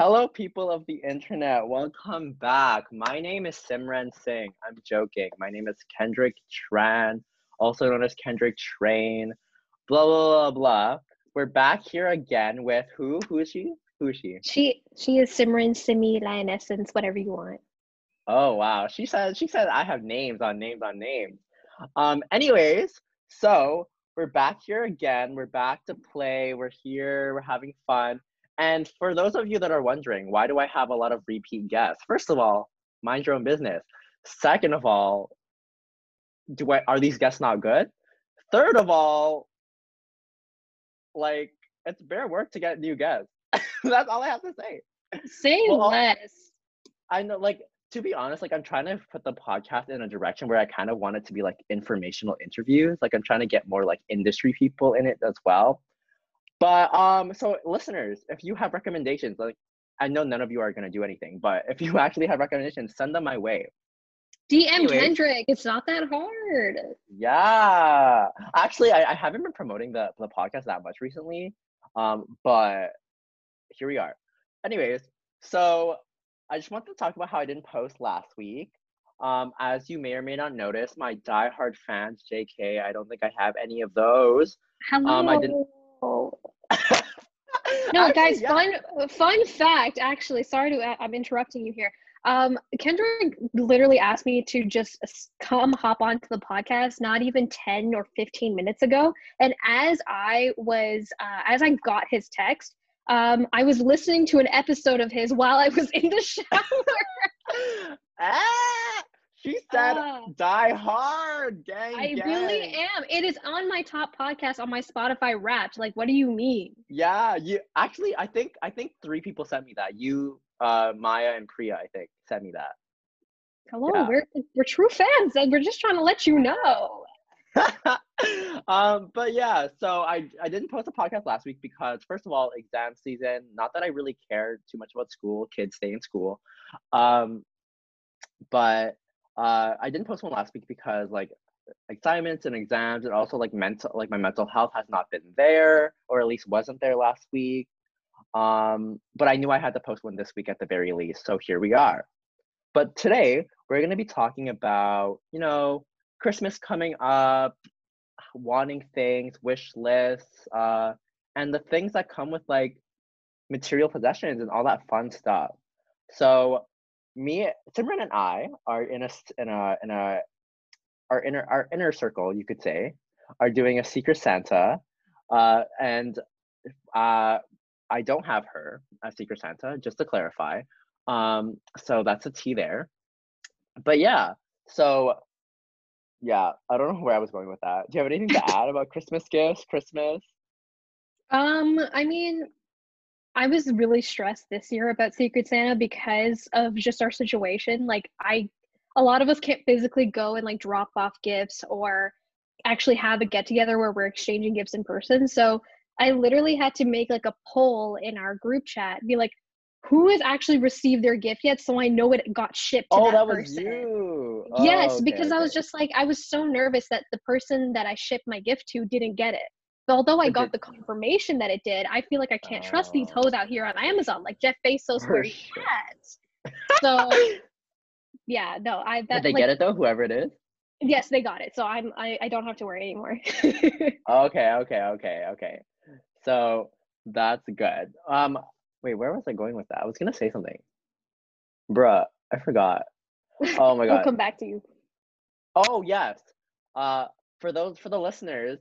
Hello, people of the internet. Welcome back. My name is Simran Singh. I'm joking. My name is Kendrick Tran, also known as Kendrick Train. Blah blah blah blah. We're back here again with who? Who is she? Who is she? She she is Simran Simi Lionessence, whatever you want. Oh wow. She said she said I have names on names on names. Um. Anyways, so we're back here again. We're back to play. We're here. We're having fun. And for those of you that are wondering, why do I have a lot of repeat guests? First of all, mind your own business. Second of all, do I are these guests not good? Third of all, like it's bare work to get new guests. That's all I have to say. Say well, less. I know, like to be honest, like I'm trying to put the podcast in a direction where I kind of want it to be like informational interviews. Like I'm trying to get more like industry people in it as well. But um, so listeners, if you have recommendations, like I know none of you are gonna do anything, but if you actually have recommendations, send them my way. DM Kendrick, it's not that hard. Yeah, actually, I, I haven't been promoting the the podcast that much recently, um, but here we are. Anyways, so I just wanted to talk about how I didn't post last week. Um, as you may or may not notice, my diehard fans, JK, I don't think I have any of those. Hello. Um, I didn't. no, guys. Yeah. Fun fun fact. Actually, sorry to I'm interrupting you here. Um, Kendrick literally asked me to just come hop onto the podcast not even 10 or 15 minutes ago. And as I was, uh, as I got his text, um, I was listening to an episode of his while I was in the shower. ah! She said, uh, "Die hard, gang." I gang. really am. It is on my top podcast on my Spotify Wrapped. Like, what do you mean? Yeah, you actually. I think I think three people sent me that. You, uh, Maya, and Priya. I think sent me that. Hello, yeah. we're we're true fans, and we're just trying to let you know. um, but yeah, so I I didn't post a podcast last week because first of all, exam season. Not that I really cared too much about school. Kids stay in school. Um, but uh, I didn't post one last week because like assignments and exams and also like mental like my mental health has not been there or at least wasn't there last week. Um, but I knew I had to post one this week at the very least, so here we are. But today we're going to be talking about you know Christmas coming up, wanting things, wish lists, uh, and the things that come with like material possessions and all that fun stuff. So me, Simran and I are in a in a in a our inner our inner circle, you could say, are doing a Secret Santa, uh, and uh, I don't have her as Secret Santa, just to clarify. Um, so that's a T there. But yeah, so yeah, I don't know where I was going with that. Do you have anything to add about Christmas gifts, Christmas? Um, I mean, I was really stressed this year about Secret Santa because of just our situation. Like I a lot of us can't physically go and like drop off gifts or actually have a get together where we're exchanging gifts in person. So I literally had to make like a poll in our group chat, be like, who has actually received their gift yet so I know it got shipped to oh, that, that person. you. yes, oh, okay, because okay. I was just like I was so nervous that the person that I shipped my gift to didn't get it. Although I got the confirmation that it did, I feel like I can't trust these hoes out here on Amazon, like Jeff Bezos where he. So yeah, no, I that, Did they like, get it though, whoever it is? Yes, they got it. So I'm I, I don't have to worry anymore. okay, okay, okay, okay. So that's good. Um wait, where was I going with that? I was gonna say something. Bruh, I forgot. Oh my god. I'll come back to you. Oh yes. Uh for those for the listeners,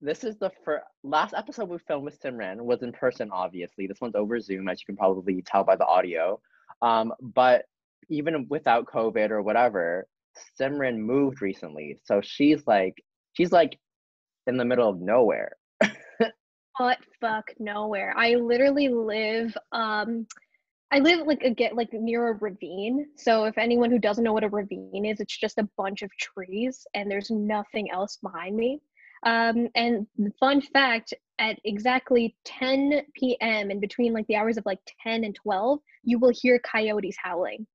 this is the first last episode we filmed with Simran was in person, obviously. This one's over Zoom, as you can probably tell by the audio. Um, but even without COVID or whatever, Simran moved recently. So she's like she's like in the middle of nowhere. but fuck nowhere. I literally live um I live like a get like near a ravine. So if anyone who doesn't know what a ravine is, it's just a bunch of trees and there's nothing else behind me. Um, and fun fact, at exactly 10 p.m. and between like the hours of like 10 and 12, you will hear coyotes howling.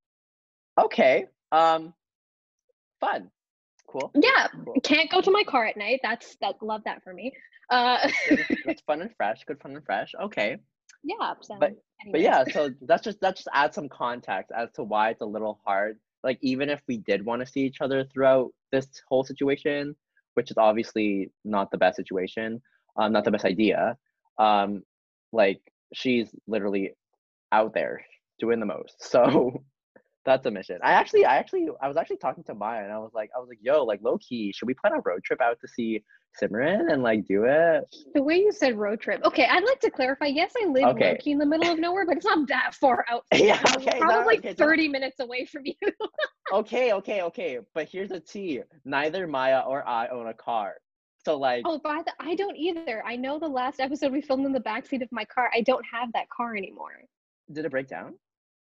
Okay. Um, fun. Cool. Yeah. Cool. Can't go to my car at night. That's that. Love that for me. Uh, That's fun and fresh. Good fun and fresh. Okay. Yeah, Sam. But but yeah, so that's just that just adds some context as to why it's a little hard. Like even if we did want to see each other throughout this whole situation, which is obviously not the best situation, um, not the best idea. Um, like she's literally out there doing the most. So that's a mission. I actually, I actually, I was actually talking to Maya, and I was like, I was like, yo, like low key, should we plan a road trip out to see Simran and like do it? The way you said road trip. Okay, I'd like to clarify. Yes, I live okay. low key in the middle of nowhere, but it's not that far out. yeah, okay, probably okay, thirty so... minutes away from you. okay, okay, okay. But here's the T: neither Maya or I own a car. So like Oh, by the I don't either. I know the last episode we filmed in the backseat of my car. I don't have that car anymore. Did it break down?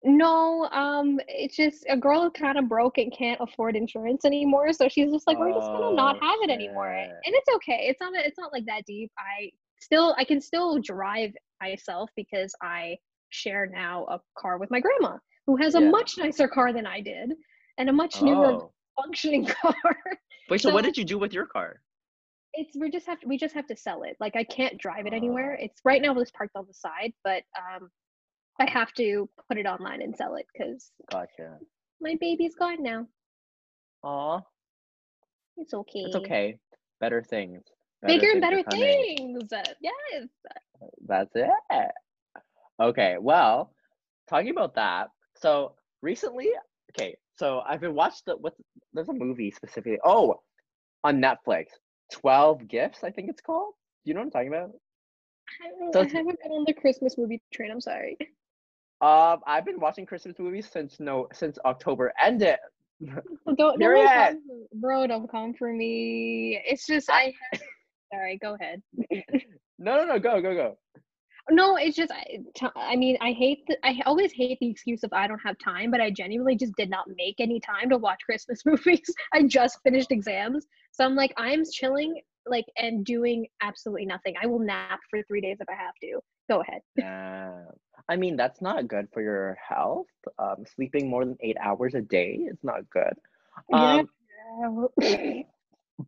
No, um, it's just a girl kind of broke and can't afford insurance anymore, so she's just like, we're just gonna not have it anymore, and it's okay. It's not it's not like that deep. I still I can still drive myself because I share now a car with my grandma, who has a yeah. much nicer car than I did, and a much newer oh. functioning car. Wait, so, so what did you do with your car? It's we just have to, we just have to sell it. Like I can't drive it anywhere. It's right now it's parked on the side, but um I have to put it online and sell it because gotcha. My baby's gone now. Aw. It's okay. It's okay. Better things. Better Bigger and better things. Yes. That's it. Okay, well, talking about that. So recently, okay, so I've been watched the what there's a movie specifically. Oh, on Netflix. 12 gifts, I think it's called. Do you know what I'm talking about? I, so I haven't been on the Christmas movie train. I'm sorry. Um, I've been watching Christmas movies since no since October ended. don't, don't come, bro, don't come for me. It's just I. Have, sorry, go ahead. no, no, no, go, go, go. No, it's just I mean I hate the, I always hate the excuse of I don't have time, but I genuinely just did not make any time to watch Christmas movies. I just finished exams, so I'm like I'm chilling like and doing absolutely nothing. I will nap for three days if I have to. Go ahead. Yeah. I mean, that's not good for your health. Um, sleeping more than eight hours a day is not good. Um, yeah.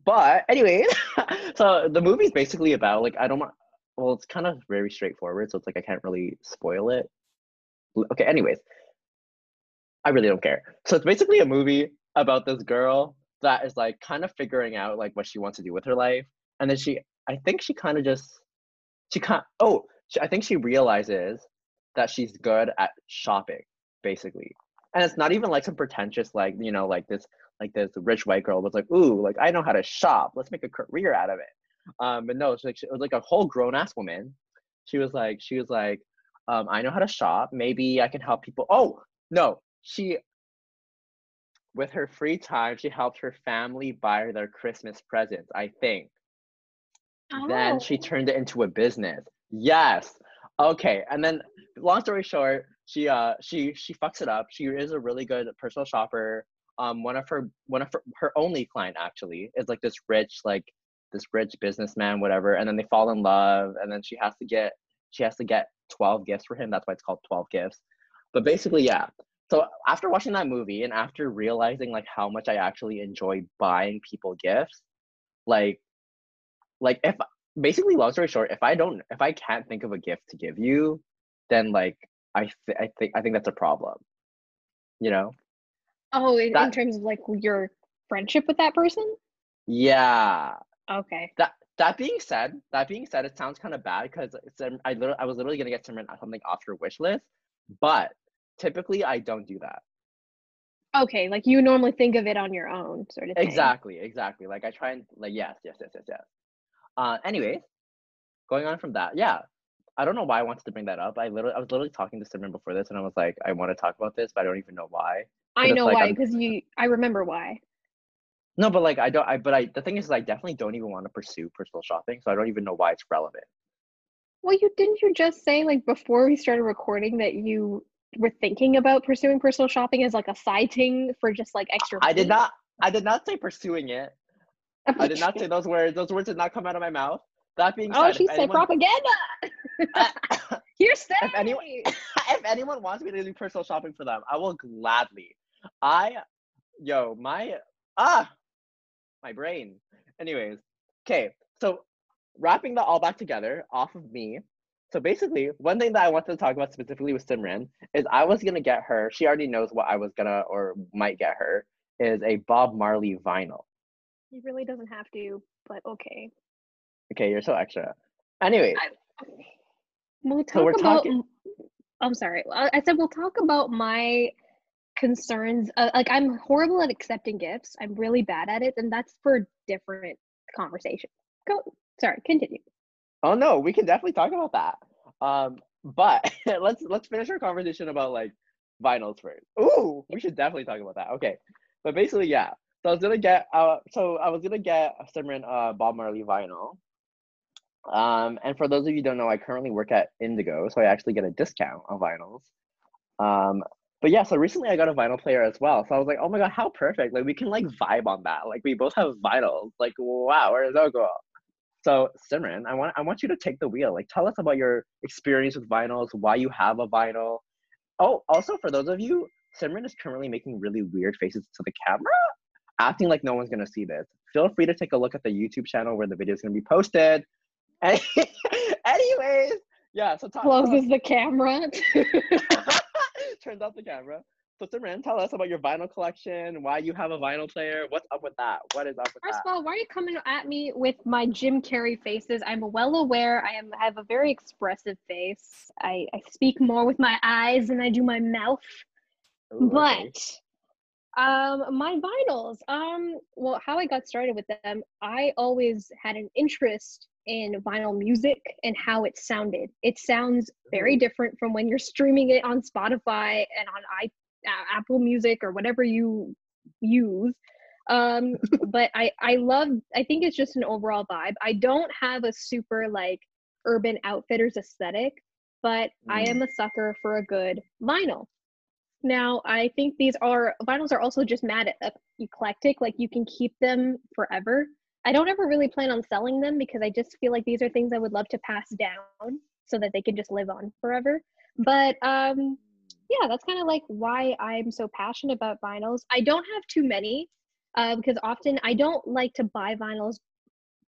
but anyway, so the movie's basically about like I don't want. Well, it's kind of very straightforward, so it's like I can't really spoil it. Okay. Anyways, I really don't care. So it's basically a movie about this girl that is like kind of figuring out like what she wants to do with her life, and then she, I think she kind of just, she can't. Oh, I think she realizes that she's good at shopping, basically. And it's not even like some pretentious, like, you know, like this, like this rich white girl was like, ooh, like I know how to shop. Let's make a career out of it. Um, but no, it's like it was like a whole grown ass woman. She was like, she was like, um, I know how to shop. Maybe I can help people. Oh no, she with her free time, she helped her family buy their Christmas presents, I think. Oh. Then she oh. turned it into a business. Yes. Okay. And then long story short, she uh she she fucks it up. She is a really good personal shopper. Um one of her one of her, her only client actually is like this rich like this rich businessman whatever and then they fall in love and then she has to get she has to get 12 gifts for him. That's why it's called 12 gifts. But basically, yeah. So after watching that movie and after realizing like how much I actually enjoy buying people gifts, like like if basically long story short if i don't if i can't think of a gift to give you then like i th- i think i think that's a problem you know? Oh in, that, in terms of like your friendship with that person? Yeah. Okay. That that being said that being said it sounds kind of bad because i literally i was literally gonna get something something off your wish list but typically i don't do that. Okay like you normally think of it on your own sort of thing. exactly exactly. Like i try and like yes yes yes yes yes uh, anyways, going on from that, yeah, I don't know why I wanted to bring that up. I literally, I was literally talking to Simran before this, and I was like, I want to talk about this, but I don't even know why. I know like, why, because you, I remember why. No, but like I don't. I but I. The thing is, I definitely don't even want to pursue personal shopping, so I don't even know why it's relevant. Well, you didn't you just say like before we started recording that you were thinking about pursuing personal shopping as like a side thing for just like extra. I did not. I did not say pursuing it. I did not say those words. Those words did not come out of my mouth. That being oh, said, oh, she said anyone, propaganda. Here's if anyone, if anyone wants me to do personal shopping for them, I will gladly. I, yo, my ah, my brain. Anyways, okay. So wrapping that all back together off of me, so basically, one thing that I wanted to talk about specifically with Simran is I was gonna get her. She already knows what I was gonna or might get her is a Bob Marley vinyl. He really doesn't have to, but okay. Okay, you're so extra. Anyway, we'll talk so about. Talking... I'm sorry. I said we'll talk about my concerns. Uh, like I'm horrible at accepting gifts. I'm really bad at it, and that's for a different conversation. Go. Sorry. Continue. Oh no, we can definitely talk about that. Um, but let's let's finish our conversation about like vinyls first. Ooh, we should definitely talk about that. Okay, but basically, yeah. So I was gonna get uh, so I was gonna get a Simran uh Bob Marley vinyl. Um, and for those of you don't know, I currently work at Indigo, so I actually get a discount on vinyls. Um, but yeah, so recently I got a vinyl player as well. So I was like, oh my god, how perfect! Like we can like vibe on that. Like we both have vinyls. Like wow, where is that go? So Simran, I want I want you to take the wheel. Like tell us about your experience with vinyls, why you have a vinyl. Oh, also for those of you, Simran is currently making really weird faces to the camera, acting like no one's gonna see this. Feel free to take a look at the YouTube channel where the video is gonna be posted. Anyways, yeah. So talk closes the camera. turns off the camera. So Simran, tell us about your vinyl collection, why you have a vinyl player. What's up with that? What is up with First that? of all, why are you coming at me with my Jim Carrey faces? I'm well aware I am I have a very expressive face. I, I speak more with my eyes than I do my mouth. Ooh, but. Um my vinyls, um well how I got started with them, I always had an interest in vinyl music and how it sounded. It sounds very different from when you're streaming it on Spotify and on i uh, Apple Music or whatever you use. Um, but I I love. I think it's just an overall vibe. I don't have a super like Urban Outfitters aesthetic, but mm. I am a sucker for a good vinyl. Now, I think these are vinyls are also just mad at eclectic. Like you can keep them forever. I don't ever really plan on selling them because I just feel like these are things I would love to pass down so that they can just live on forever. But um, yeah, that's kind of like why I'm so passionate about vinyls. I don't have too many uh, because often I don't like to buy vinyls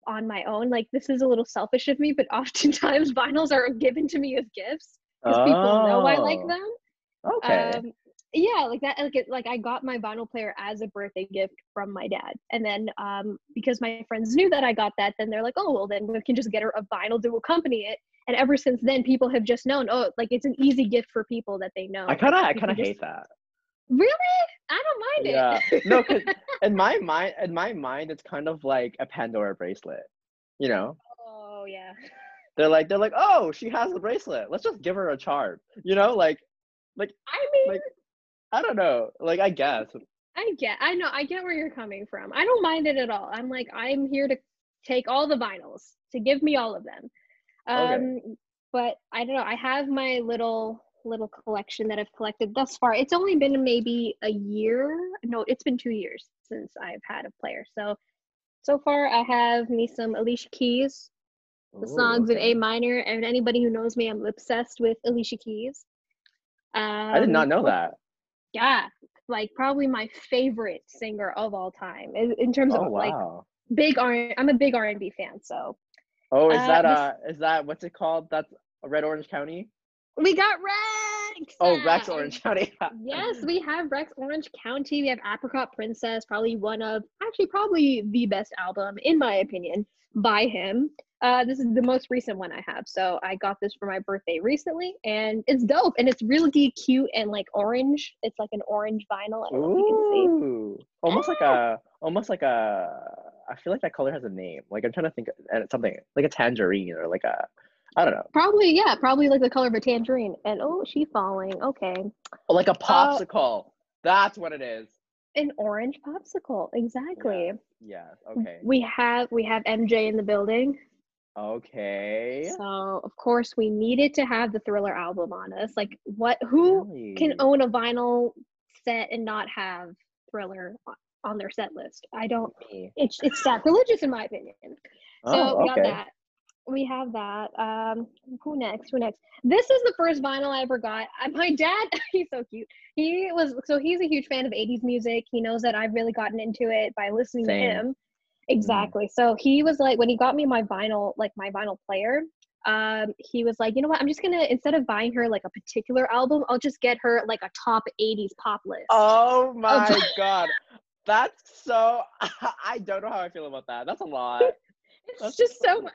on my own. Like this is a little selfish of me, but oftentimes vinyls are given to me as gifts because oh. people know I like oh. them. Okay. Um, yeah, like that. Like, it, like I got my vinyl player as a birthday gift from my dad, and then um, because my friends knew that I got that, then they're like, oh well, then we can just get her a vinyl to accompany it. And ever since then people have just known oh like it's an easy gift for people that they know. I kind of i kind of hate that. Really? I don't mind yeah. it no because in my mind in my mind it's kind of like a pandora bracelet you know? Oh yeah. They're like they're like oh she has the bracelet. Let's just give her a charm. You know like like i mean like i don't know like i guess i get i know i get where you're coming from i don't mind it at all i'm like i'm here to take all the vinyls to give me all of them um, okay. But I don't know. I have my little little collection that I've collected thus far. It's only been maybe a year. No, it's been two years since I've had a player. So so far I have me some Alicia Keys, the Ooh, songs okay. in A minor, and anybody who knows me, I'm obsessed with Alicia Keys. Um, I did not know that. Yeah, like probably my favorite singer of all time in, in terms oh, of wow. like big R. I'm a big R and B fan, so Oh, is uh, that uh is that what's it called? That's Red Orange County? We got Rex. Oh, Rex Orange County. yes, we have Rex Orange County. We have Apricot Princess, probably one of actually probably the best album in my opinion by him. Uh, this is the most recent one I have. So I got this for my birthday recently, and it's dope. And it's really cute and like orange. It's like an orange vinyl. I hope you can see. Ooh, almost like a, almost like a I feel like that color has a name. Like I'm trying to think and something like a tangerine or like a I don't know. Probably yeah, probably like the color of a tangerine. And oh, she falling. Okay. Oh, like a uh, popsicle. Uh, That's what it is. An orange popsicle. Exactly. Yeah. yeah. Okay. We have we have MJ in the building. Okay. So of course we needed to have the Thriller album on us. Like what? Who really? can own a vinyl set and not have Thriller on their set list. I don't. It's it's sacrilegious in my opinion. So oh, we got that. We have that. Um, who next? Who next? This is the first vinyl I ever got. My dad, he's so cute. He was so he's a huge fan of '80s music. He knows that I've really gotten into it by listening Same. to him. Mm-hmm. Exactly. So he was like, when he got me my vinyl, like my vinyl player, um, he was like, you know what? I'm just gonna instead of buying her like a particular album, I'll just get her like a top 80s pop list. Oh my god, that's so. I don't know how I feel about that. That's a lot. it's that's just so.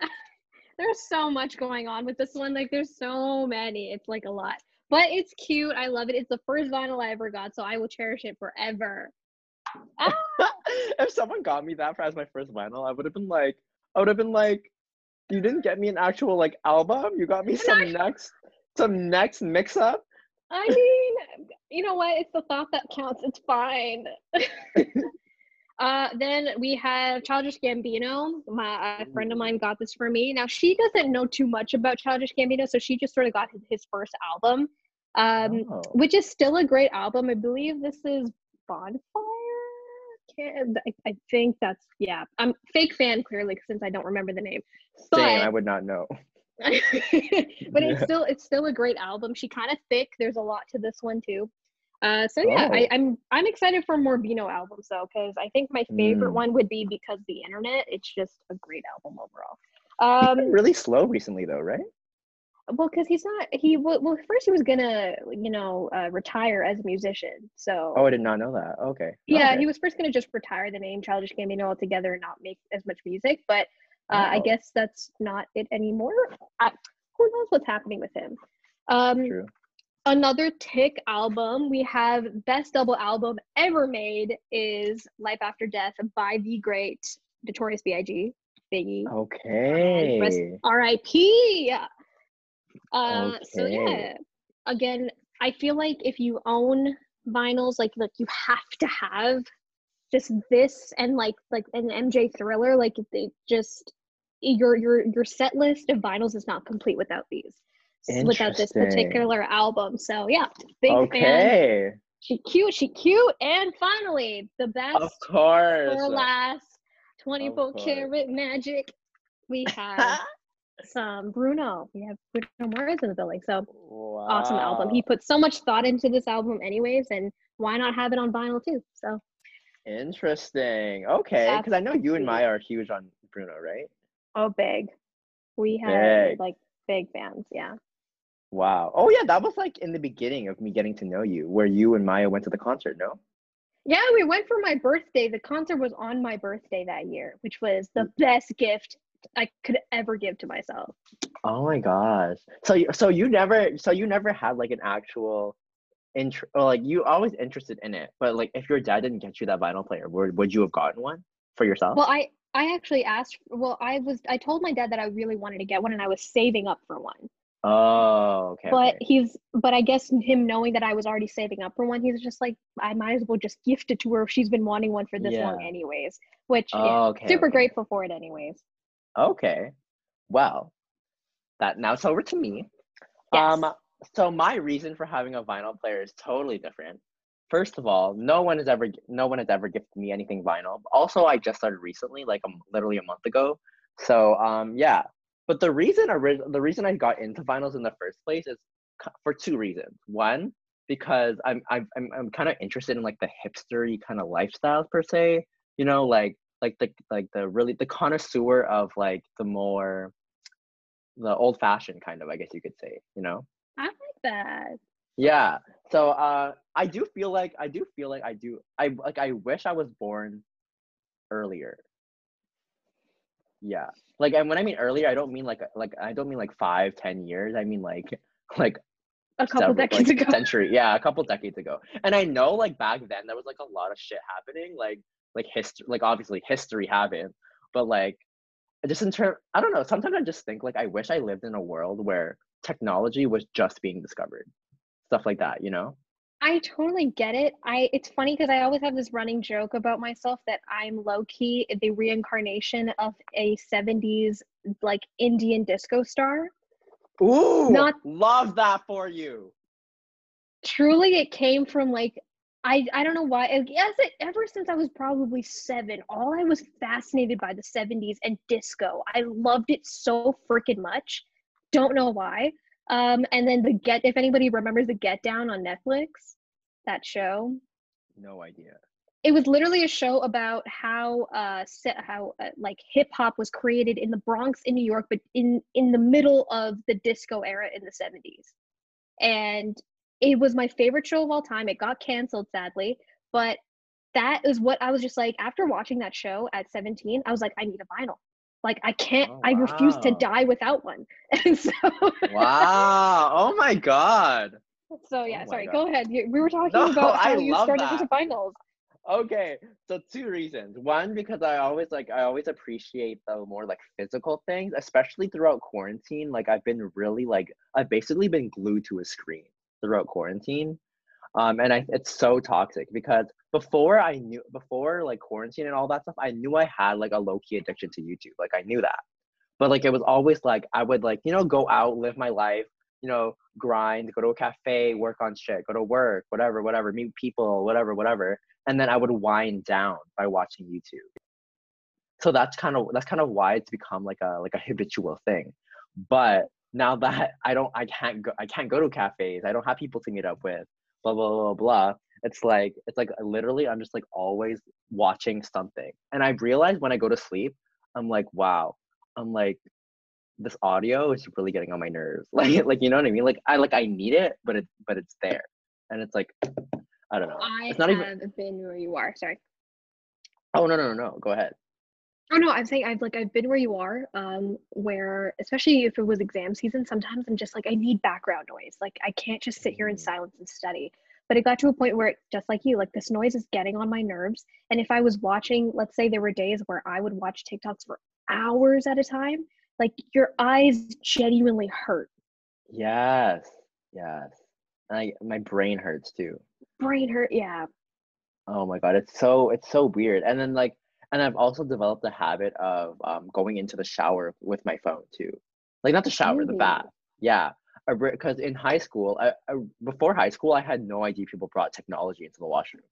There's so much going on with this one. Like, there's so many. It's like a lot, but it's cute. I love it. It's the first vinyl I ever got, so I will cherish it forever. If someone got me that for as my first vinyl, I would have been like, I would have been like, you didn't get me an actual like album. You got me some next some next mix up. I mean, you know what? It's the thought that counts. It's fine. uh, then we have Childish Gambino. My a friend of mine got this for me. Now she doesn't know too much about Childish Gambino, so she just sort of got his, his first album, um, oh. which is still a great album. I believe this is Bonfire. I, I think that's yeah. I'm fake fan clearly since I don't remember the name. But, Same, I would not know. but it's still it's still a great album. She kind of thick. There's a lot to this one too. Uh, so yeah, oh. I, am I'm, I'm excited for more Bino albums though, because I think my favorite mm. one would be because the internet. It's just a great album overall. Um, really slow recently though, right? Well because he's not he well, well first he was gonna you know uh, retire as a musician so oh i did not know that. Okay. Yeah okay. he was first gonna just retire the name childish gambino altogether and not make as much music but uh, oh. i guess that's not it anymore. I, who knows what's happening with him. Um True. another tick album we have best double album ever made is life after death by the great notorious big biggie. Okay. Rip uh, okay. So yeah, again, I feel like if you own vinyls, like like you have to have just this and like like an MJ Thriller, like they just your your your set list of vinyls is not complete without these without this particular album. So yeah, big okay. fan. She cute, she cute, and finally the best of course for last 24 karat magic. We have some Bruno. We have Bruno Mars in the building. So wow. awesome album. He put so much thought into this album, anyways, and why not have it on vinyl too? So interesting. Okay, because I know you and Maya are huge on Bruno, right? Oh, big. We have big. like big fans. Yeah. Wow. Oh yeah, that was like in the beginning of me getting to know you, where you and Maya went to the concert. No. Yeah, we went for my birthday. The concert was on my birthday that year, which was the mm. best gift I could ever give to myself. Oh my gosh. So you so you never so you never had like an actual intro or like you always interested in it, but like if your dad didn't get you that vinyl player, would would you have gotten one for yourself? Well, I I actually asked well, I was I told my dad that I really wanted to get one and I was saving up for one. Oh, okay. But okay. he's but I guess him knowing that I was already saving up for one, he's just like I might as well just gift it to her she's been wanting one for this yeah. long anyways. Which oh, yeah, okay, super okay. grateful for it anyways. Okay. Well, that now it's over to me. Yes. Um, so my reason for having a vinyl player is totally different. First of all, no one has ever no one has ever gifted me anything vinyl. Also, I just started recently, like um, literally a month ago. So um, yeah. But the reason the reason I got into vinyls in the first place is for two reasons. One, because I'm I'm I'm, I'm kind of interested in like the hipstery kind of lifestyles per se. You know, like like the like the really the connoisseur of like the more the old fashioned kind of I guess you could say, you know? I like that. Yeah. So uh I do feel like I do feel like I do I like I wish I was born earlier. Yeah. Like and when I mean earlier, I don't mean like like I don't mean like five, ten years. I mean like like a couple several, decades like, ago. Century. Yeah, a couple decades ago. And I know like back then there was like a lot of shit happening. Like like history like obviously history haven't but like I just in term i don't know sometimes i just think like i wish i lived in a world where technology was just being discovered stuff like that you know? I totally get it i it's funny because i always have this running joke about myself that i'm low-key the reincarnation of a 70s like indian disco star. Ooh, not love that for you. Truly it came from like I I don't know why. Yes, ever since I was probably seven, all I was fascinated by the '70s and disco. I loved it so freaking much. Don't know why. Um, and then the Get. If anybody remembers the Get Down on Netflix, that show. No idea. it was literally a show about how uh how uh, like hip hop was created in the Bronx in New York but in in the middle of the disco era in the 70s. And it was my favorite show of all time. It got canceled sadly, but that is what I was just like after watching that show at 17, I was like I need a vinyl. Like I can't oh, I refuse to die without one. And so Wow. Oh my god. So oh yeah, oh sorry. God. Go ahead. We were talking no, about how I you started that. into vinyls okay so two reasons one because i always like i always appreciate the more like physical things especially throughout quarantine like i've been really like i've basically been glued to a screen throughout quarantine um and I, it's so toxic because before i knew before like quarantine and all that stuff i knew i had like a low-key addiction to youtube like i knew that but like it was always like i would like you know go out live my life you know grind go to a cafe work on shit go to work whatever whatever meet people whatever whatever and then I would wind down by watching YouTube. So that's kind of that's kind of why it's become like a like a habitual thing. But now that I don't I can't go I can't go to cafes, I don't have people to meet up with, blah blah blah blah. It's like it's like literally I'm just like always watching something. And I realize when I go to sleep, I'm like, wow, I'm like this audio is really getting on my nerves. Like like you know what I mean? Like I like I need it, but it but it's there. And it's like I don't know. I it's not have even... been where you are. Sorry. Oh no no no no. Go ahead. Oh no, I'm saying I've like I've been where you are, um, where especially if it was exam season, sometimes I'm just like I need background noise. Like I can't just sit here in mm. silence and study. But it got to a point where, it, just like you, like this noise is getting on my nerves. And if I was watching, let's say there were days where I would watch TikToks for hours at a time, like your eyes genuinely hurt. Yes, yes. I my brain hurts too brain hurt. Yeah. Oh my god, it's so it's so weird. And then like, and I've also developed the habit of um, going into the shower with my phone too. Like not the shower, the bath. Yeah, because in high school, I, I, before high school, I had no idea people brought technology into the washroom.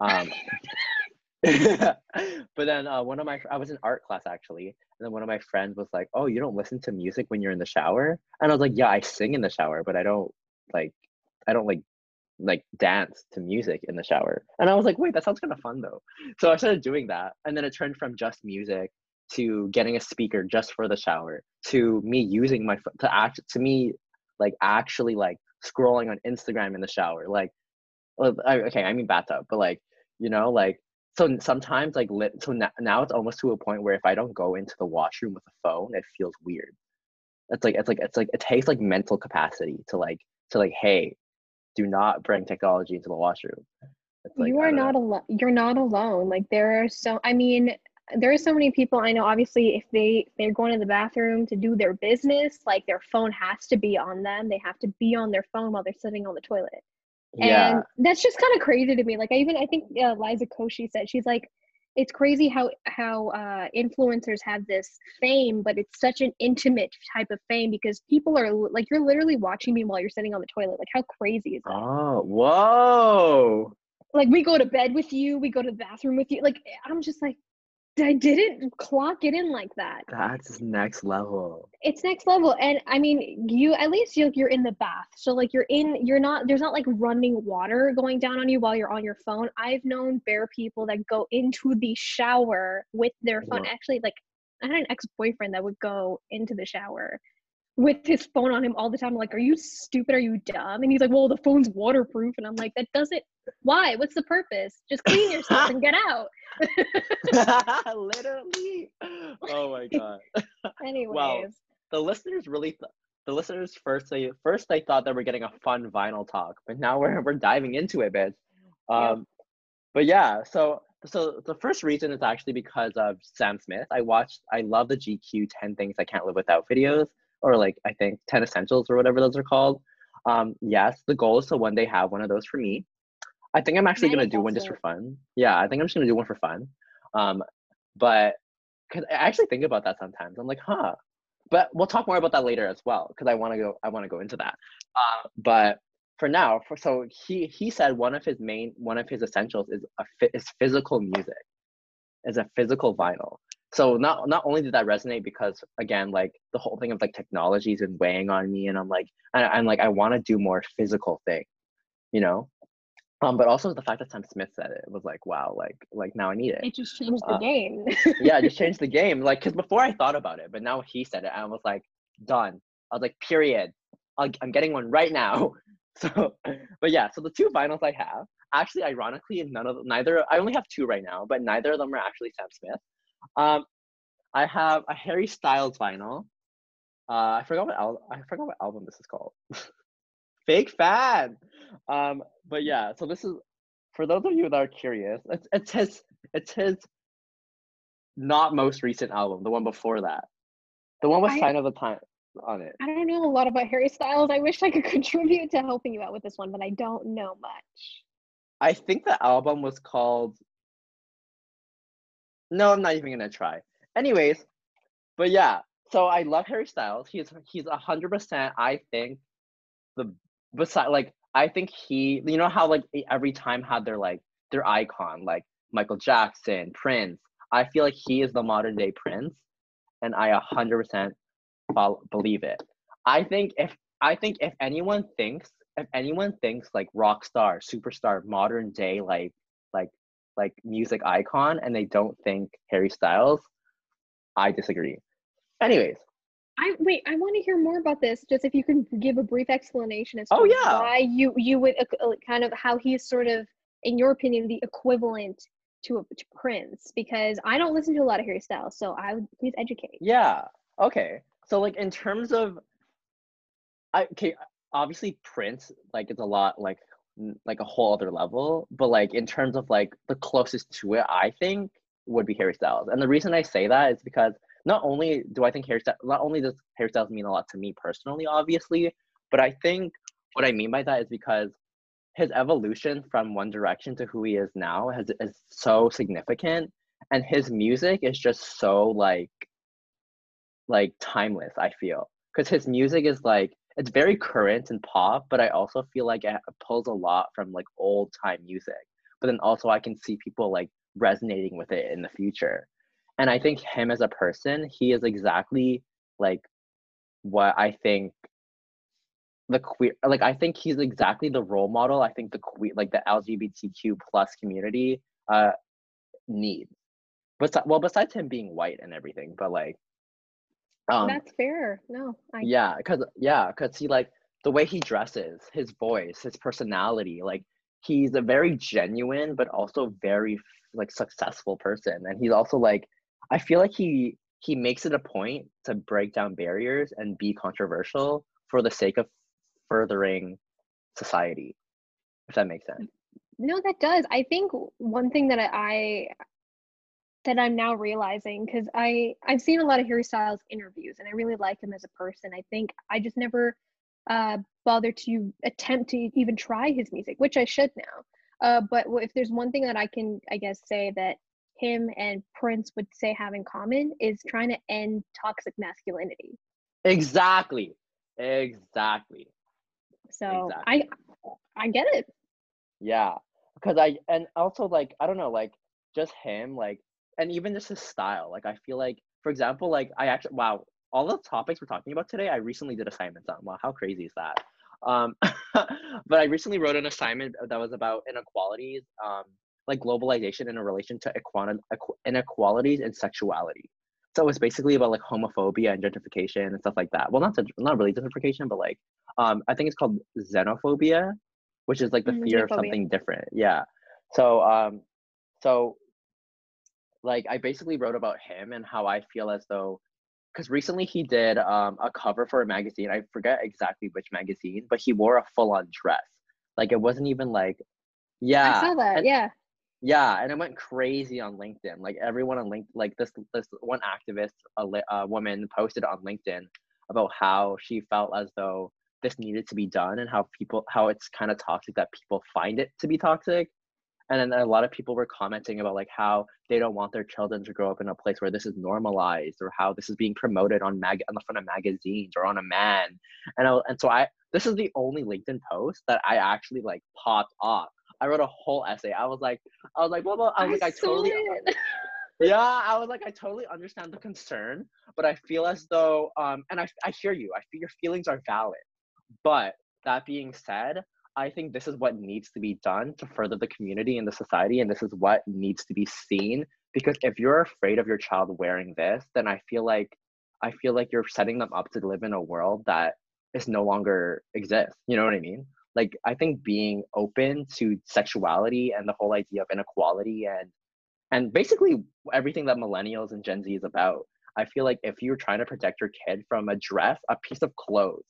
Um, but then uh, one of my I was in art class actually, and then one of my friends was like, "Oh, you don't listen to music when you're in the shower?" And I was like, "Yeah, I sing in the shower, but I don't like I don't like like dance to music in the shower. And I was like, wait, that sounds kind of fun though. So I started doing that. And then it turned from just music to getting a speaker just for the shower to me using my phone to act to me like actually like scrolling on Instagram in the shower. Like, uh, okay, I mean bathtub, but like, you know, like, so sometimes like lit, so now, now it's almost to a point where if I don't go into the washroom with a phone, it feels weird. It's like, it's like, it's like, it takes like mental capacity to like, to like, hey, do not bring technology into the washroom. Like, you are not alone. You're not alone. Like there are so. I mean, there are so many people I know. Obviously, if they they're going to the bathroom to do their business, like their phone has to be on them. They have to be on their phone while they're sitting on the toilet. Yeah. And that's just kind of crazy to me. Like I even I think uh, Liza Koshy said she's like it's crazy how how uh, influencers have this fame, but it's such an intimate type of fame because people are like you're literally watching me while you're sitting on the toilet. Like how crazy is that? Oh, whoa! Like we go to bed with you, we go to the bathroom with you. Like I'm just like, I didn't clock it in like that. That's next level. It's next level. And I mean, you at least you're, you're in the bath. So like you're in you're not there's not like running water going down on you while you're on your phone. I've known bare people that go into the shower with their phone. Actually, like I had an ex-boyfriend that would go into the shower with his phone on him all the time. I'm like, are you stupid? Are you dumb? And he's like, well, the phone's waterproof. And I'm like, that doesn't, why? What's the purpose? Just clean yourself and get out. Literally. Oh my God. Anyways. Well, the listeners really, th- the listeners first, they, first they thought that we're getting a fun vinyl talk, but now we're, we're diving into it, bitch. Um, But yeah, so so the first reason is actually because of Sam Smith. I watched, I love the GQ 10 Things I Can't Live Without videos or like I think 10 essentials or whatever those are called. Um, yes, the goal is to one day have one of those for me. I think I'm actually gonna do one just for fun. Yeah, I think I'm just gonna do one for fun. Um, but because I actually think about that sometimes. I'm like, huh. But we'll talk more about that later as well because I want to go. I want to go into that. Uh, but for now, for so he he said one of his main one of his essentials is a is physical music, is a physical vinyl so not not only did that resonate because again like the whole thing of like technology has been weighing on me and i'm like I, i'm like i want to do more physical thing you know Um, but also the fact that Sam Smith said it was like, wow, like like now I need it. It just changed the uh, game. yeah, it just changed the game. Like, cause before I thought about it, but now he said it, I was like, done. I was like, period. i am getting one right now. So, but yeah, so the two vinyls I have, actually, ironically, none of them, neither. I only have two right now, but neither of them are actually Sam Smith. Um, I have a Harry Styles vinyl. Uh, I forgot what al- I forgot what album this is called. Fake fan. Um, but yeah, so this is for those of you that are curious. It's it's his it's his not most recent album, the one before that, the one with I, Sign of the Time on it. I don't know a lot about Harry Styles. I wish I could contribute to helping you out with this one, but I don't know much. I think the album was called. No, I'm not even gonna try. Anyways, but yeah, so I love Harry Styles. He's he's a hundred percent. I think the beside like I think he. You know how like every time had their like their icon like Michael Jackson, Prince. I feel like he is the modern day Prince, and I a hundred percent believe it. I think if I think if anyone thinks if anyone thinks like rock star, superstar, modern day like like like music icon and they don't think Harry Styles, I disagree. Anyways. I wait, I want to hear more about this. Just if you can give a brief explanation as to oh, yeah. why you you would uh, kind of how he's sort of in your opinion the equivalent to, a, to Prince because I don't listen to a lot of Harry Styles, so I would please educate. Yeah. Okay so like in terms of I okay, obviously Prince like it's a lot like like a whole other level, but like in terms of like the closest to it, I think would be Harry Styles. And the reason I say that is because not only do I think Harry Styles, not only does Harry Styles mean a lot to me personally, obviously, but I think what I mean by that is because his evolution from One Direction to who he is now has is so significant, and his music is just so like like timeless i feel because his music is like it's very current and pop but i also feel like it pulls a lot from like old time music but then also i can see people like resonating with it in the future. And i think him as a person he is exactly like what i think the queer like i think he's exactly the role model i think the queer like the lgbtq plus community uh needs. But well besides him being white and everything but like um, That's fair. No. I... Yeah, cause yeah, cause he like the way he dresses, his voice, his personality, like he's a very genuine but also very like successful person, and he's also like I feel like he he makes it a point to break down barriers and be controversial for the sake of furthering society. If that makes sense. No, that does. I think one thing that I that I'm now realizing because I I've seen a lot of Harry Styles interviews and I really like him as a person. I think I just never uh, bothered to attempt to even try his music, which I should now. Uh, but if there's one thing that I can, I guess, say that him and Prince would say have in common is trying to end toxic masculinity. Exactly. Exactly. So exactly. I I get it. Yeah. Because I and also like I don't know, like just him, like and even just his style. Like I feel like, for example, like I actually wow, all the topics we're talking about today, I recently did assignments on. Wow, how crazy is that? Um, but I recently wrote an assignment that was about inequalities, um, like globalization in a relation to equality, inequalities and sexuality. So it's basically about like homophobia and gentrification and stuff like that. Well, not not really gentrification, but like um, I think it's called xenophobia, which is like the mm, fear xenophobia. of something different. Yeah. So um, so like I basically wrote about him and how I feel as though because recently he did um, a cover for a magazine. I forget exactly which magazine, but he wore a full on dress. Like it wasn't even like, yeah. I saw that. And, yeah. Yeah, and it went crazy on LinkedIn. Like everyone on LinkedIn, like this this one activist, a, a woman, posted on LinkedIn about how she felt as though this needed to be done and how people how it's kind of toxic that people find it to be toxic and then a lot of people were commenting about like how they don't want their children to grow up in a place where this is normalized or how this is being promoted on mag on the front of magazines or on a man. And I, and so i this is the only linkedin post that i actually like popped off. I wrote a whole essay. I was like i was like well, well i was I like i totally yeah i was like i totally understand the concern but i feel as though um and i, I hear you. I feel your feelings are valid. But that being said I think this is what needs to be done to further the community and the society, and this is what needs to be seen. Because if you're afraid of your child wearing this, then I feel like I feel like you're setting them up to live in a world that is no longer exists. You know what I mean? Like I think being open to sexuality and the whole idea of inequality and and basically everything that millennials and Gen Z is about. I feel like if you're trying to protect your kid from a dress, a piece of clothes,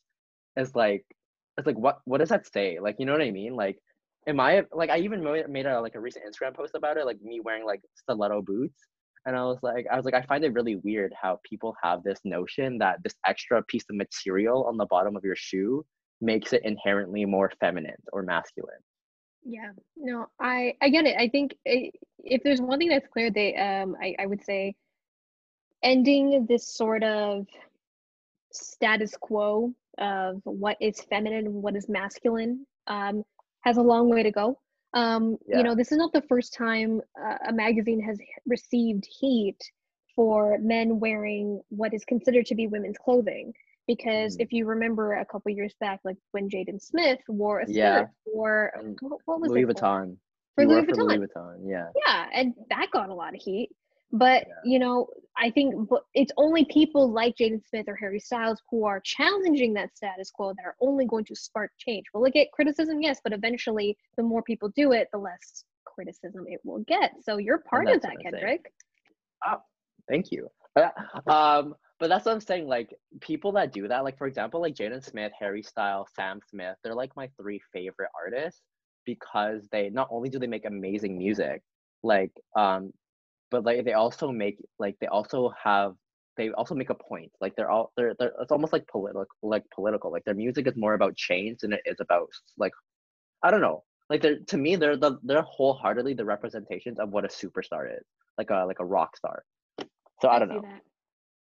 is like it's like what what does that say? Like you know what I mean? Like am I like I even made a like a recent Instagram post about it, like me wearing like stiletto boots. And I was like, I was like, I find it really weird how people have this notion that this extra piece of material on the bottom of your shoe makes it inherently more feminine or masculine. Yeah, no, I I get it. I think it, if there's one thing that's clear, they um I I would say ending this sort of status quo of what is feminine and what is masculine um, has a long way to go. Um, yeah. You know, this is not the first time uh, a magazine has received heat for men wearing what is considered to be women's clothing. Because mm. if you remember a couple years back, like when Jaden Smith wore a skirt yeah. for what, was Louis it? Vuitton. For Louis Vuitton. For Louis Vuitton. Yeah. Yeah, and that got a lot of heat. But yeah. you know, I think it's only people like Jaden Smith or Harry Styles who are challenging that status quo that are only going to spark change. Will it get criticism? Yes, but eventually, the more people do it, the less criticism it will get. So you're part of that, Kendrick. Oh, thank you. um, but that's what I'm saying. Like people that do that, like for example, like Jaden Smith, Harry Styles, Sam Smith, they're like my three favorite artists because they not only do they make amazing music, like um but like they also make like they also have they also make a point like they're all they're, they're it's almost like political like political like their music is more about change than it is about like i don't know like they're to me they're the they're wholeheartedly the representations of what a superstar is like a like a rock star. So i, don't know. that.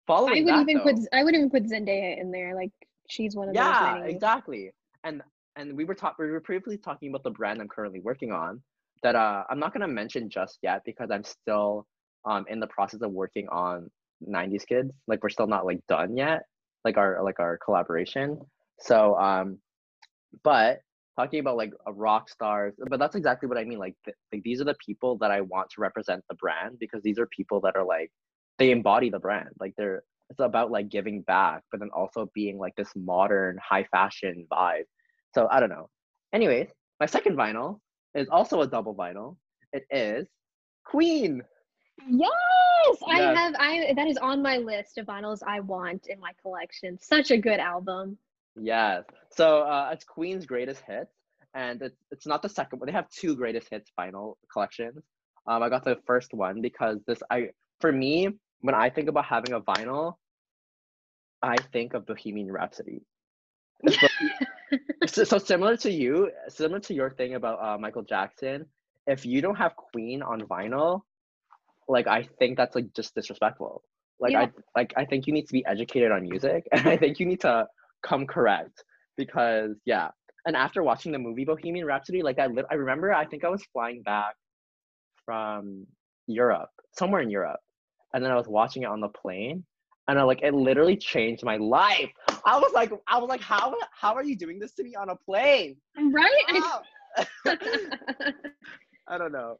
following i would that, even though, put i would even put zendaya in there like she's one of yeah exactly. And and we were talking we were previously talking about the brand i'm currently working on that uh i'm not going to mention just yet because i'm still um in the process of working on 90s kids like we're still not like done yet like our like our collaboration. So um but talking about like rock stars but that's exactly what i mean like th- like these are the people that i want to represent the brand because these are people that are like they embody the brand. Like they're it's about like giving back but then also being like this modern high fashion vibe. So i don't know. Anyways my second vinyl is also a double vinyl. It is queen Yes, yes, I have. I that is on my list of vinyls I want in my collection. Such a good album. Yes. So uh, it's Queen's greatest hits, and it's it's not the second one. They have two greatest hits vinyl collections. Um, I got the first one because this I for me when I think about having a vinyl, I think of Bohemian Rhapsody. so, so, similar to you, similar to your thing about uh, Michael Jackson. If you don't have Queen on vinyl, like I think that's like just disrespectful. Like yeah. I like I think you need to be educated on music and I think you need to come correct because yeah. And after watching the movie Bohemian Rhapsody, like I li- I remember I think I was flying back from Europe, somewhere in Europe. And then I was watching it on the plane and I like it literally changed my life. I was like I was like how how are you doing this to me on a plane? Right? I don't know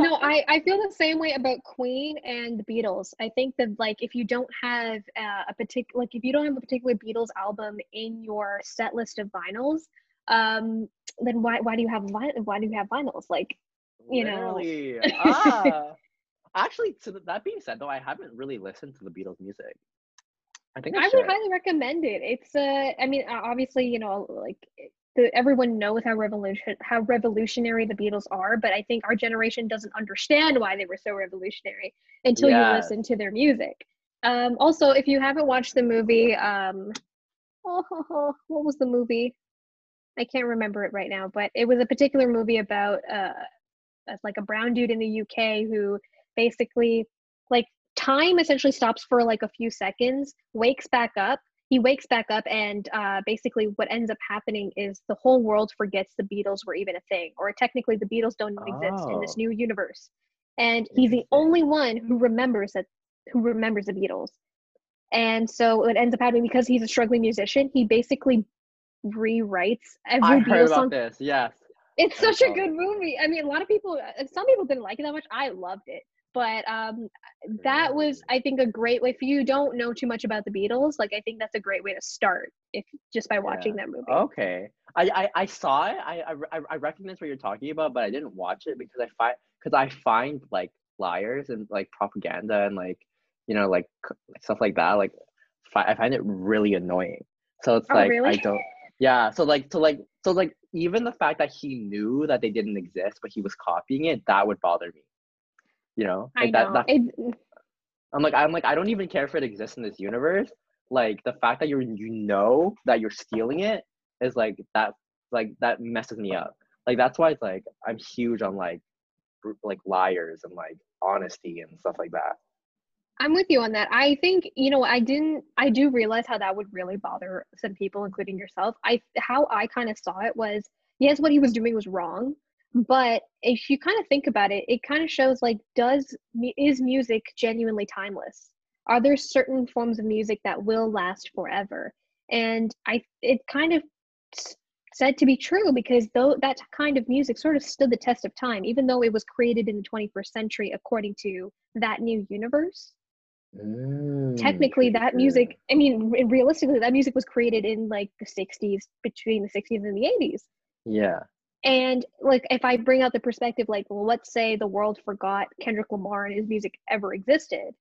no, I, I feel the same way about Queen and the Beatles. I think that like if you don't have uh, a particular like if you don't have a particular Beatles album in your set list of vinyls, um, then why why do you have why do you have vinyls? Like, you Literally. know. ah. Actually, to that being said, though, I haven't really listened to the Beatles music. I think I, I would highly recommend it. It's uh, I mean, obviously, you know, like the, everyone knows how revolution how revolutionary the Beatles are, but I think our generation doesn't understand why they were so revolutionary until yeah. you listen to their music. Um, also, if you haven't watched the movie, um, oh, what was the movie? I can't remember it right now, but it was a particular movie about uh, like a brown dude in the UK who basically like time essentially stops for like a few seconds, wakes back up, he wakes back up and uh, basically what ends up happening is the whole world forgets the beatles were even a thing or technically the beatles don't oh. exist in this oh. new universe and he's the only one who remembers that who remembers the beatles and so it ends up happening because he's a struggling musician he basically rewrites every I Beatles heard about song. this. Yes. It's I such a good it. movie. I mean, a lot of people, uh, some people didn't like it that much. I loved it, but um, that was, I think, a great way. If you don't know too much about the Beatles, like I think that's a great way to start, if just by watching that movie. Okay. I, I, I saw it. I, I I recognize what you're talking about, but I didn't watch it because I find because I find like liars and like propaganda and like you know like stuff like that like I find it really annoying. So it's Oh, like I don't. Yeah. So like so like so like even the fact that he knew that they didn't exist, but he was copying it, that would bother me. You know, I like know. that, that I'm like I'm like I don't even care if it exists in this universe. Like the fact that you're you know that you're stealing it is like that like that messes me up. Like that's why it's like I'm huge on like like liars and like honesty and stuff like that. I'm with you on that. I think you know I didn't. I do realize how that would really bother some people, including yourself. I how I kind of saw it was yes, what he was doing was wrong, but if you kind of think about it, it kind of shows like does is music genuinely timeless? Are there certain forms of music that will last forever? And I it kind of said to be true because though that kind of music sort of stood the test of time, even though it was created in the 21st century according to that new universe Mm, technically that music i mean realistically that music was created in like the 60s between the 60s and the 80s Yeah. And like if i bring out the perspective like well let's say the world forgot kendrick lamar and his music ever existed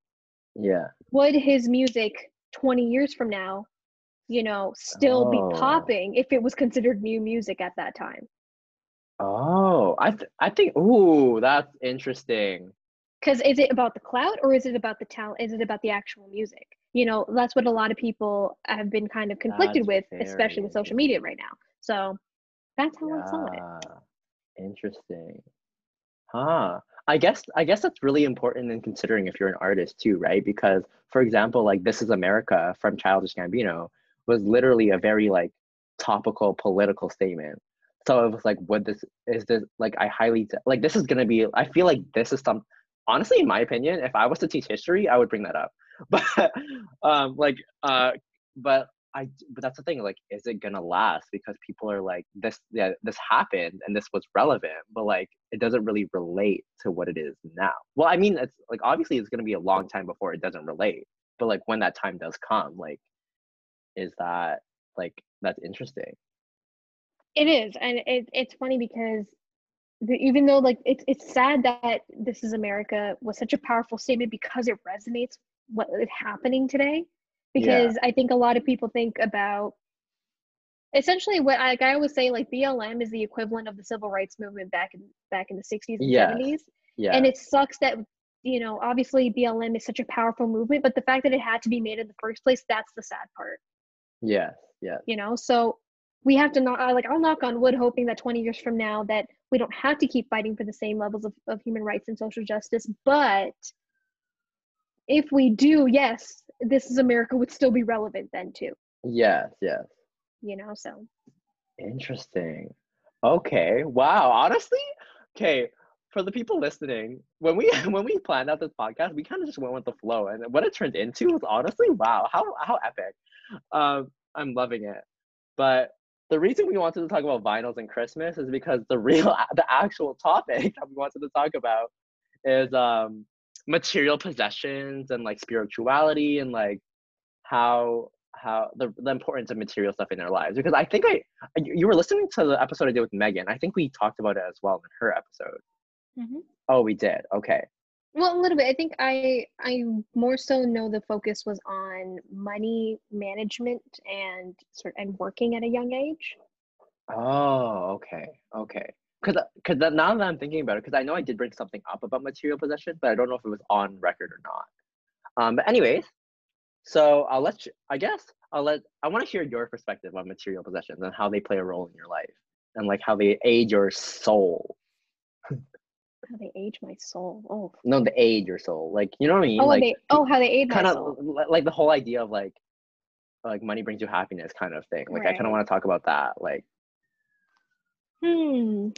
Yeah. would his music 20 years from now you know still Oh. be popping if it was considered new music at that time Oh, I th- I think ooh, that's interesting. because is it about the clout or is it about the talent is it about the actual music you know that's what a lot of people have been kind of conflicted That's with very especially with social media right now so that's how i saw it Yeah. Interesting. Huh. I guess I guess that's really important in considering if you're an artist too, right? Because for example, like This Is America from Childish Gambino was literally a very like topical political statement. So it was like, would this is this like I highly like this is gonna be I feel like this is some honestly in my opinion, if I was to teach history, I would bring that up. But um like uh but I but that's the thing like is it gonna last? Because people are like this yeah this happened and this was relevant but like it doesn't really relate to what it is now. Well I mean it's like obviously it's gonna be a long time before it doesn't relate but like when that time does come like is that like that's interesting. It is and it, it's funny because even though like it's it's sad that this is america was such a powerful statement because it resonates what is happening today because i think a lot of people think about essentially what I, like I always say like blm is the equivalent of the civil rights movement back in back in the 60s and Yes. 70s yeah and it sucks that you know obviously blm is such a powerful movement but the fact that it had to be made in the first place that's the sad part yes Yeah. you know so we have to not like i'll knock on wood hoping that 20 years from now that we don't have to keep fighting for the same levels of, of human rights and social justice but if we do yes this is america would still be relevant then too yes yes you know so Interesting. Okay. Wow. Honestly, okay. For the people listening, when we when we planned out this podcast, we kind of just went with the flow, and what it turned into was honestly, wow, how how epic. Um, I'm loving it. But the reason we wanted to talk about vinyls and Christmas is because the real the actual topic that we wanted to talk about is um material possessions and like spirituality and like how how the, the importance of material stuff in their lives. Because i think i you were listening to the episode i did with megan. I think we talked about it as well in her episode. Mm-hmm. Oh we did. Okay. Well a little bit. I think i i more so know the focus was on money management and sort and working at a young age. Oh okay. Okay because because now that i'm thinking about it because i know i did bring something up about material possession but i don't know if it was on record or not. Um but anyways so i'll let you i guess i'll let i want to hear your perspective on material possessions and how they play a role in your life and like how they aid your soul. How they age my soul oh. No the aid your soul like you know what i mean? Oh like they oh how they aid kind of soul. like the whole idea of like like money brings you happiness kind of thing like i kind of want to talk about that like Hmm.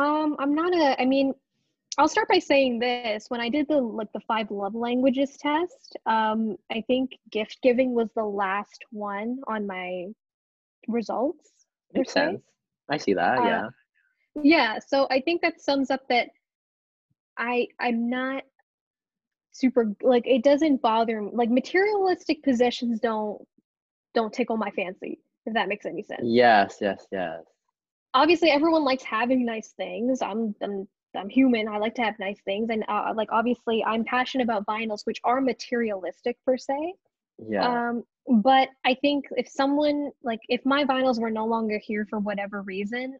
Um, I'm not a, I mean, I'll start by saying this. When I did the like the five love languages test, um, I think gift giving was the last one on my results. Makes sense. I see that. Uh, yeah. Yeah. So I think that sums up that I I'm not super like it doesn't bother me like materialistic possessions don't don't tickle my fancy if that makes any sense yes yes yes obviously everyone likes having nice things i'm i'm i'm human i like to have nice things and uh, like obviously i'm passionate about vinyls which are materialistic per se yeah um but i think if someone like if my vinyls were no longer here for whatever reason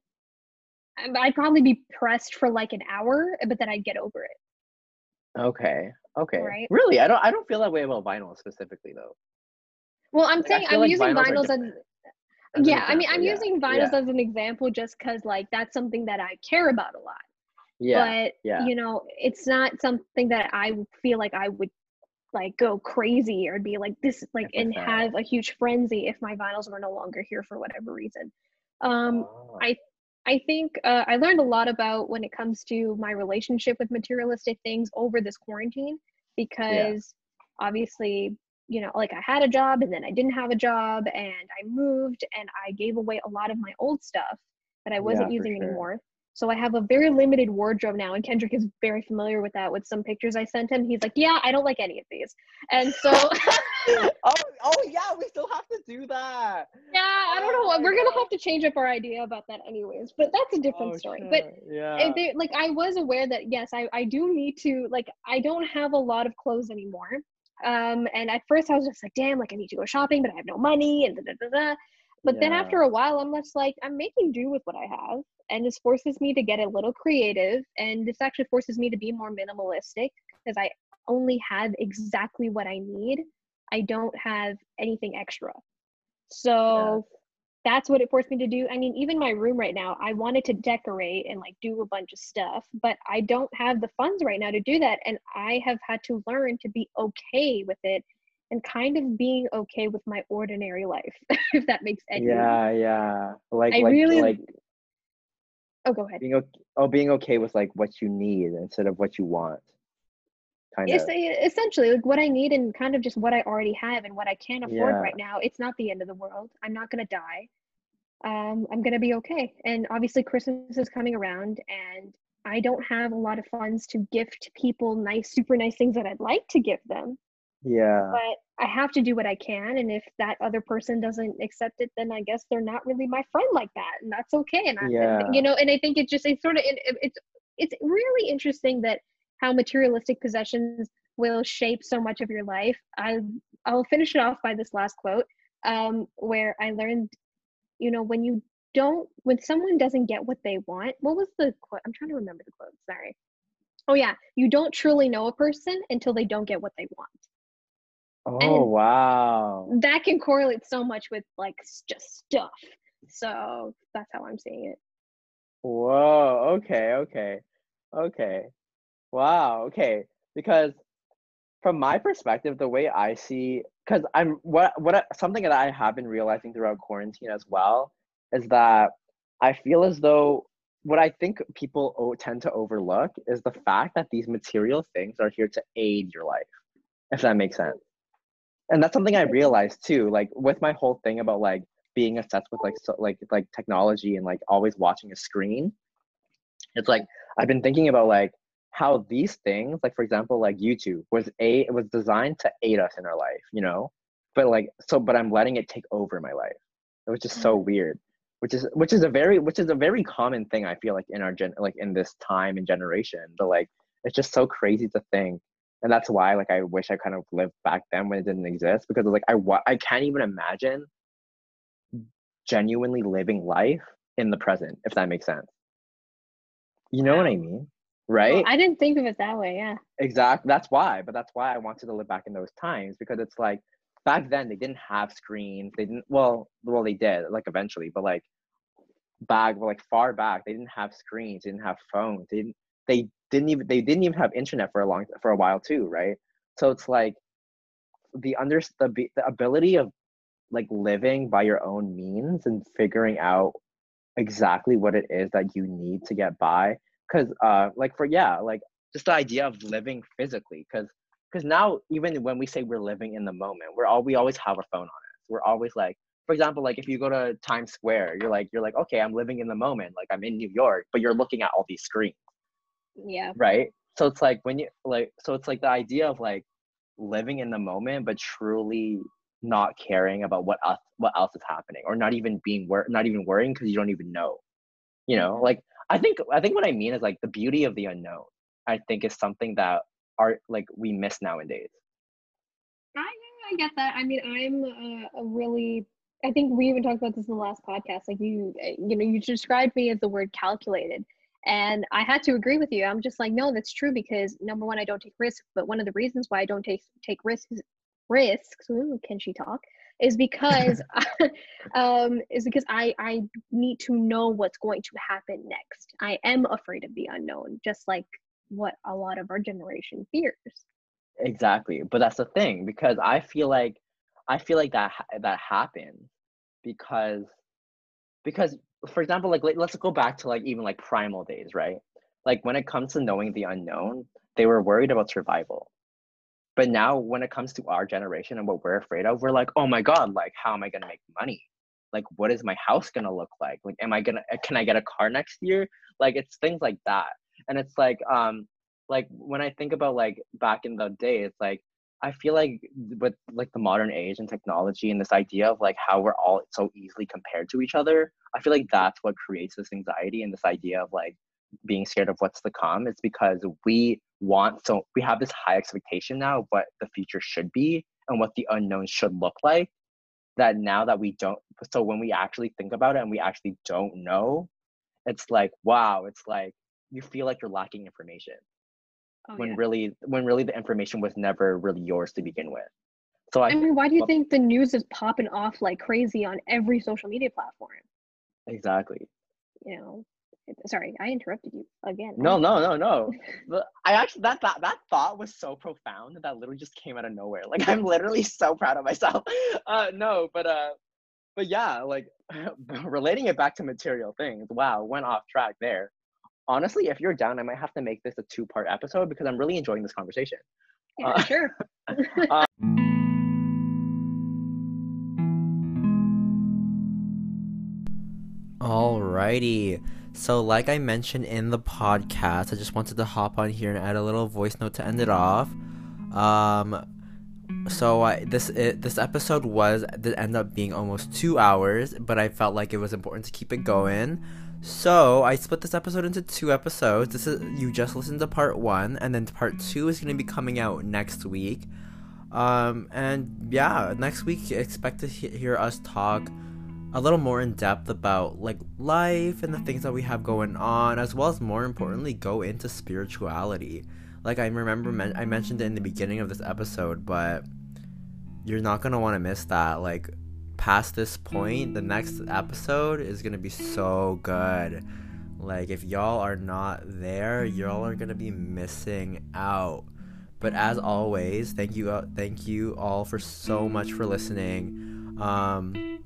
i'd probably be pressed for like an hour but then i'd get over it okay Okay. Right. Really, I don't. I don't feel that way about vinyl specifically though. Well, I'm like, saying I'm like using vinyls, vinyls as. Yeah, I mean, I'm yeah. using vinyls yeah. as an example just because like that's something that I care about a lot. Yeah. But yeah. you know, it's not something that I feel like I would like go crazy or be like this like and have a huge frenzy if my vinyls were no longer here for whatever reason. Um, oh. I I think uh, I learned a lot about when it comes to my relationship with materialistic things over this quarantine because obviously, you know, like I had a job and then I didn't have a job and I moved and I gave away a lot of my old stuff that I wasn't yeah, using sure. anymore. So I have a very limited wardrobe now, and Kendrick is very familiar with that. With some pictures I sent him, he's like, "Yeah, I don't like any of these," and so. oh, oh yeah, we still have to do that. Yeah, I don't know. Oh We're gonna have to change up our idea about that, anyways. But that's a different oh, story. Sure. But yeah, they, like I was aware that yes, I I do need to like I don't have a lot of clothes anymore. Um, and at first I was just like, damn, like I need to go shopping, but I have no money, and da da da da. But yeah. then after a while, I'm just like, I'm making do with what I have. And this forces me to get a little creative. And this actually forces me to be more minimalistic because I only have exactly what I need. I don't have anything extra. So yeah. That's what it forced me to do. I mean, even my room right now, I wanted to decorate and like do a bunch of stuff, but I don't have the funds right now to do that. And I have had to learn to be okay with it and kind of being okay with my ordinary life, if that makes any Yeah, sense. yeah. Yeah. Like, I like, really like. Oh, go ahead. Being okay, oh, being okay with like what you need instead of what you want. Kind it's, of. Essentially, like what I need and kind of just what I already have and what I can't afford yeah. right now. It's not the end of the world. I'm not gonna die. Um, I'm gonna be okay. And obviously, Christmas is coming around, and I don't have a lot of funds to gift people nice, super nice things that I'd like to give them yeah but i have to do what i can and if that other person doesn't accept it then i guess they're not really my friend like that and that's okay and I, yeah. you know and i think it just it's sort of it, it's it's really interesting that how materialistic possessions will shape so much of your life i i'll finish it off by this last quote um where i learned you know when you don't when someone doesn't get what they want what was the quote i'm trying to remember the quote sorry oh yeah you don't truly know a person until they don't get what they want Oh and wow. That can correlate so much with like just stuff. So that's how I'm seeing it. Whoa, okay, okay. Okay. Wow, okay. Because from my perspective, the way I see because I'm what what something that I have been realizing throughout quarantine as well is that I feel as though what I think people tend to overlook is the fact that these material things are here to aid your life, if that makes sense and that's something I realized too. Like with my whole thing about like being obsessed with like so, like like technology and like always watching a screen. It's like I've been thinking about like how these things, like for example, like YouTube was a it was designed to aid us in our life, you know. But like so, but I'm letting it take over my life, which is so mm. weird. Which is which is a very which is a very common thing I feel like in our gen like in this time and generation. But like it's just so crazy to think and that's why like I wish I kind of lived back then when it didn't exist because like I wa- I can't even imagine genuinely living life in the present if that makes sense. You know what I mean? Right? Well, I didn't think of it that way, yeah. Exactly. That's why, but that's why I wanted to live back in those times because it's like back then they didn't have screens. They didn't well, well they did like eventually, but like back well, like far back, they didn't have screens, they didn't have phones. They didn't they didn't even they didn't even have internet for a long for a while too, right? So it's like the under the the ability of like living by your own means and figuring out exactly what it is that you need to get by because uh like for yeah like just the idea of living physically because because now even when we say we're living in the moment we're all we always have our phone on us we're always like for example, like if you go to Times Square, you're like you're like okay, I'm living in the moment, like I'm in New York, but you're looking at all these screens. Yeah. Right. So it's like when you like so it's like the idea of like living in the moment, but truly not caring about what else what else is happening, or not even being wor- not even worrying because you don't even know. You know, like I think I think what I mean is like the beauty of the unknown. I think is something that art like we miss nowadays. I I get that. I mean, I'm a, a really I think we even talked about this in the last podcast. Like you, eh, you know, you described me as the word calculated, and I had to agree with you. I'm just like, no, that's true because number one, I don't take risks. But one of the reasons why I don't take take risks risks. Ooh, can she talk? Is because um, is because I I need to know what's going to happen next. I am afraid of the unknown, just like what a lot of our generation fears. Exactly, but that's the thing because I feel like I feel like that that happens because because for example like let's go back to like even like primal days right like when it comes to knowing the unknown they were worried about survival but now when it comes to our generation and what we're afraid of we're like oh my god like how am i to make money? Like what is my house to look like? Like am i going to can i get a car next year? Like it's things like that. And it's like um like when i think about like back in the day it's like I feel like with like the modern age and technology and this idea of like how we're all so easily compared to each other, I feel like that's what creates this anxiety and this idea of like being scared of what's to come. It's because we want so we have this high expectation now of what the future should be and what the unknown should look like. That now that we don't, so when we actually think about it and we actually don't know, it's like wow, it's like you feel like you're lacking information oh, when yeah. really when really the information was never really yours to begin with so i, I mean why do you well, think the news is popping off like crazy on every social media platform exactly you know sorry i interrupted you again no no no no but i actually that, that that thought was so profound that, that literally just came out of nowhere like i'm literally so proud of myself uh no but uh but yeah like relating it back to material things wow went off track there honestly, if you're down, I might have to make this a two part episode because I'm really enjoying this conversation. Yeah, uh, sure. uh, Alrighty. So, like I mentioned in the podcast, I just wanted to hop on here and add a little voice note to end it off. Um, so I, this it, this episode was did end up being almost two hours, but I felt like it was important to keep it going. So I split this episode into two episodes. This is you just listened to part one, and then part two is going to be coming out next week. Um, and yeah, next week expect to he- hear us talk a little more in depth about like life and the things that we have going on, as well as more importantly, go into spirituality. Like I remember men- I mentioned it in the beginning of this episode, but you're not gonna want to miss that. Like past this point, the next episode is gonna be so good. Like, if y'all are not there, y'all are gonna be missing out. But as always, thank you, uh, thank you all for so much for listening. Um,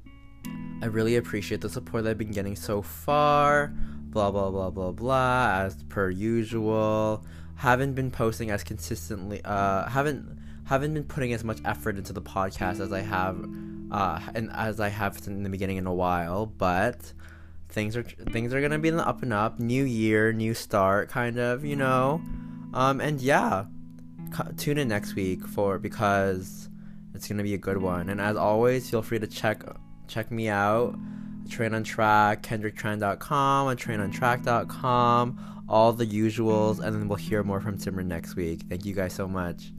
I really appreciate the support I've been getting so far. Blah blah blah blah blah. As per usual, haven't been posting as consistently. Uh, haven't haven't been putting as much effort into the podcast as I have uh, and as I have in the beginning in a while, but things are things are gonna be in the up and up. New year, new start, kind of, you know. Um, and yeah, tune in next week for because it's gonna be a good one. And as always, feel free to check Check me out. Train on Track, KendrickTran.com, on TrainOnTrack.com, all the usuals, and then we'll hear more from Timmer next week. Thank you guys so much.